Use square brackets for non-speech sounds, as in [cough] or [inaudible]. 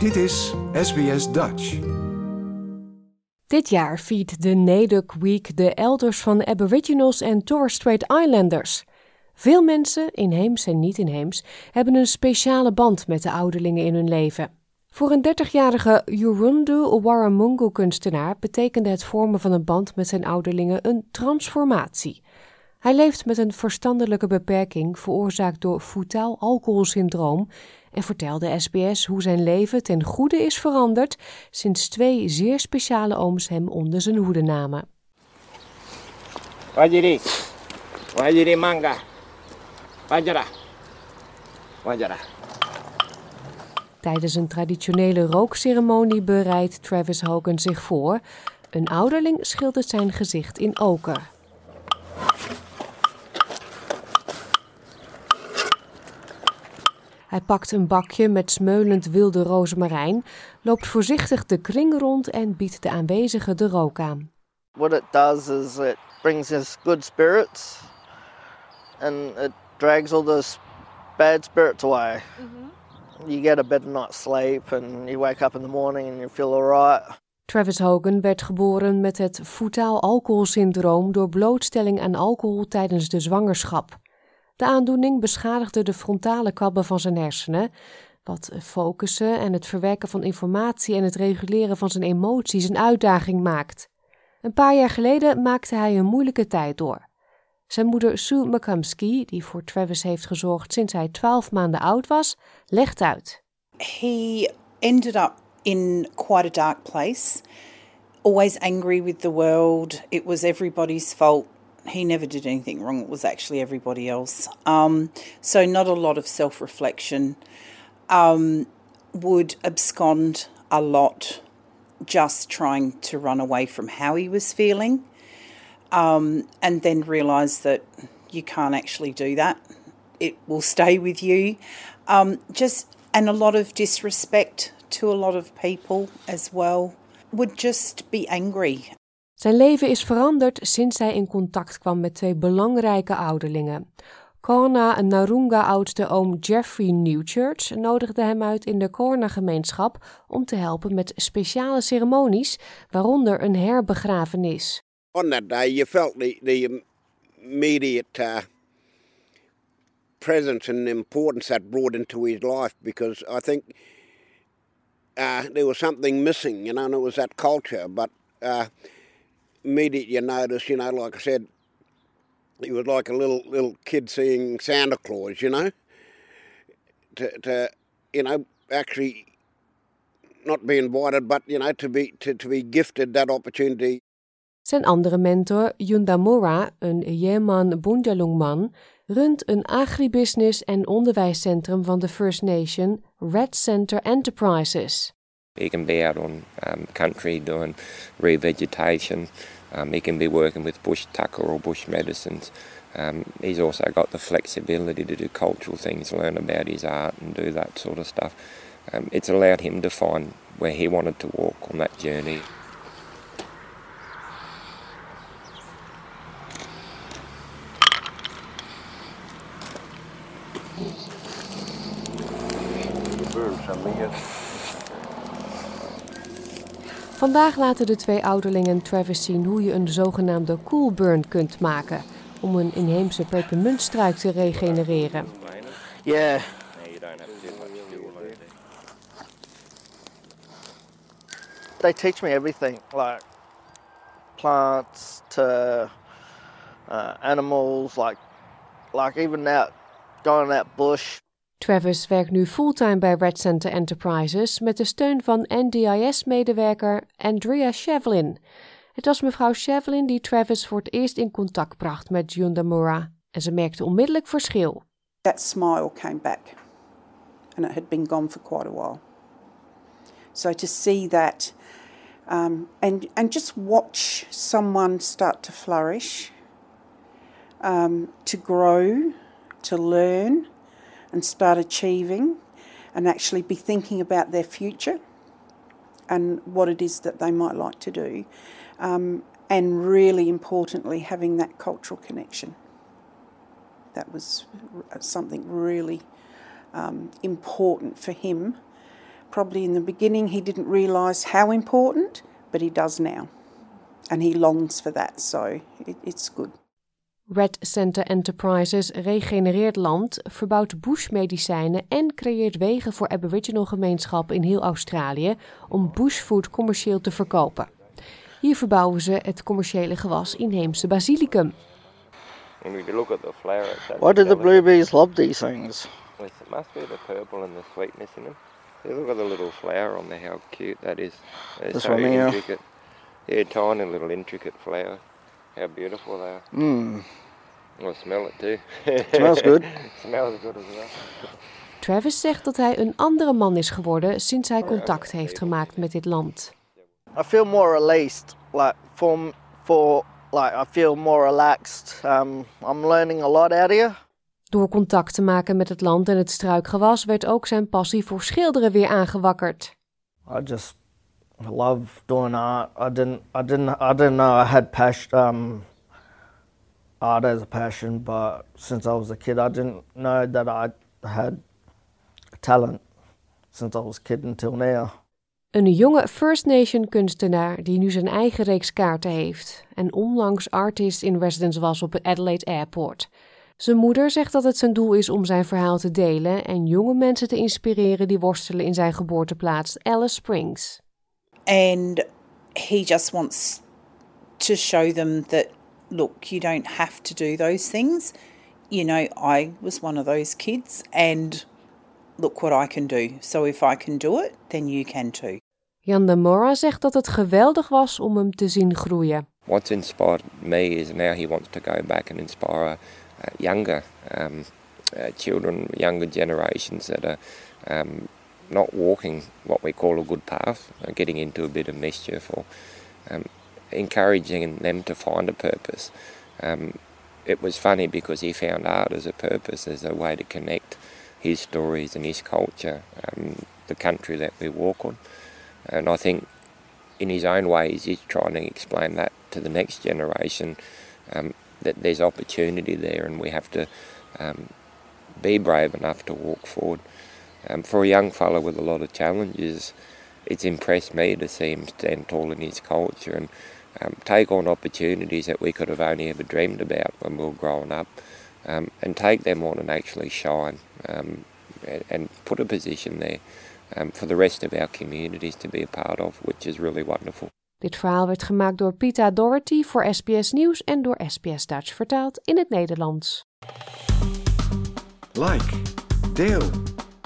Dit is SBS Dutch. Dit jaar viert de Nederland Week de elders van Aboriginals en Torres Strait Islanders. Veel mensen, inheems en niet-inheems, hebben een speciale band met de ouderlingen in hun leven. Voor een 30-jarige Yurundu Waramungu-kunstenaar betekende het vormen van een band met zijn ouderlingen een transformatie. Hij leeft met een verstandelijke beperking veroorzaakt door fetaal alcoholsyndroom en vertelde SBS hoe zijn leven ten goede is veranderd sinds twee zeer speciale ooms hem onder zijn hoede namen. Wajiri. Wajiri manga. Wajara. Wajara. Tijdens een traditionele rookceremonie bereidt Travis Hogan zich voor. Een ouderling schildert zijn gezicht in oker. Hij pakt een bakje met smeulend wilde rozemarijn, loopt voorzichtig de kring rond en biedt de aanwezigen de rook aan. What it does is it brings us good spirits and it drags all the bad spirits away. You get a better night's sleep and you wake up in the morning and you feel alright. Travis Hogan werd geboren met het fetaal alcoholsyndroom door blootstelling aan alcohol tijdens de zwangerschap. De aandoening beschadigde de frontale kabben van zijn hersenen, wat focussen en het verwerken van informatie en het reguleren van zijn emoties een uitdaging maakt. Een paar jaar geleden maakte hij een moeilijke tijd door. Zijn moeder Sue McCumsky, die voor Travis heeft gezorgd sinds hij 12 maanden oud was, legt uit. he ended up in quite a dark place, always angry with the world. It was everybody's fault. He never did anything wrong, it was actually everybody else. Um, so, not a lot of self reflection. Um, would abscond a lot, just trying to run away from how he was feeling. Um, and then realise that you can't actually do that. It will stay with you. Um, just and a lot of disrespect to a lot of people as well. Would just be angry. Zijn leven is veranderd sinds hij in contact kwam met twee belangrijke ouderlingen. Corna Narunga-oudste oom Jeffrey Newchurch nodigde hem uit in de Corna-gemeenschap om te helpen met speciale ceremonies, waaronder een herbegrafenis. on that day, you felt the the immediate uh, presence and importance that brought into his life because I think uh, there was something missing, you know, and it was that culture. But uh, immediately you notice, you know, like I said, he was like a little little kid seeing Santa Claus, you know, to, to you know actually not be invited, but you know to be to, to be gifted that opportunity. Zijn andere mentor, Yundamura, een Yeman Bundjalungman, runt een agribusiness en onderwijscentrum van de First Nation, Red Center Enterprises. He can be out on um, country doing revegetation. Um, he can be working with bush tucker or bush medicines. Um, he's also got the flexibility to do cultural things, learn about his art and do that sort of stuff. Um, it's allowed him to find where he wanted to walk on that journey. Vandaag laten de twee ouderlingen Travis zien hoe je een zogenaamde cool burn kunt maken om een inheemse pepermuntstruik te regenereren. Yeah, they teach me everything like plants to uh, animals, like like even out going out bush. Travis werkt nu fulltime bij Red Center Enterprises met de steun van NDIS-medewerker Andrea Shevlin. Het was mevrouw Shevlin die Travis voor het eerst in contact bracht met Yundamura en ze merkte onmiddellijk verschil. That smile came back, and it had been gone for quite a while. So to see that, um, and and just watch someone start to flourish, um, to grow, to learn, and start achieving, and actually be thinking about their future and what it is that they might like to do, um, and really importantly, having that cultural connection. That was something really um, important for him probably in the beginning he didn't realise how important, but he does now. And he longs for that, so it, it's good. Red Center Enterprises regenereert land, verbouwt bushmedicijnen en creëert wegen voor Aboriginal gemeenschappen in heel Australië om bushfood commercieel te verkopen. Hier verbouwen ze het commerciële gewas inheemse basilicum. look at the flower, Why do the blueberries love these things? It must be the purple and the sweetness in them. look at the little flower on there, how cute that is. It's This so one here? intricate. Yeah, tiny little intricate flower. How beautiful they are. Mmm, I'll smell it too. smells good. [laughs] smells good as well. Travis zegt dat hij een andere man is geworden sinds hij contact heeft gemaakt met dit land. I feel more released, like for for like I feel more relaxed. Um, I'm learning a lot out here. Door contact te maken met het land en het struikgewas werd ook zijn passie voor schilderen weer aangewakkerd. I just love doing art. I didn't I didn't I didn't know I had passion um art as a passion, but since I was a kid I didn't know that I had talent since I was a kid until now. Een jonge First Nation kunstenaar die nu zijn eigen reeks kaarten heeft en onlangs artist in residence was op het Adelaide Airport. Zijn moeder zegt dat het zijn doel is om zijn verhaal te delen en jonge mensen te inspireren die worstelen in zijn geboorteplaats Alice Springs. And he just wants to show them that, look, you don't have to do those things. You know, I was one of those kids, and look what I can do. So if I can do it, then you can too. Jan de Mora zegt dat het geweldig was om hem te zien groeien. What's inspired me is now he wants to go back and inspire uh, younger um, uh, children, younger generations that are um, not walking what we call a good path, uh, getting into a bit of mischief, or um, encouraging them to find a purpose. Um, it was funny because he found art as a purpose, as a way to connect his stories and his culture, um, the country that we walk on. And I think in his own ways, he's trying to explain that to the next generation um, that there's opportunity there and we have to um, be brave enough to walk forward. Um, for a young fellow with a lot of challenges, it's impressed me to see him stand tall in his culture and um, take on opportunities that we could have only ever dreamed about when we were growing up um, and take them on and actually shine um, and, and put a position there um, for the rest of our communities to be a part of, which is really wonderful. Dit verhaal werd gemaakt door Pita Doherty voor SBS Nieuws en door SBS Dutch vertaald in het Nederlands. Like, deel,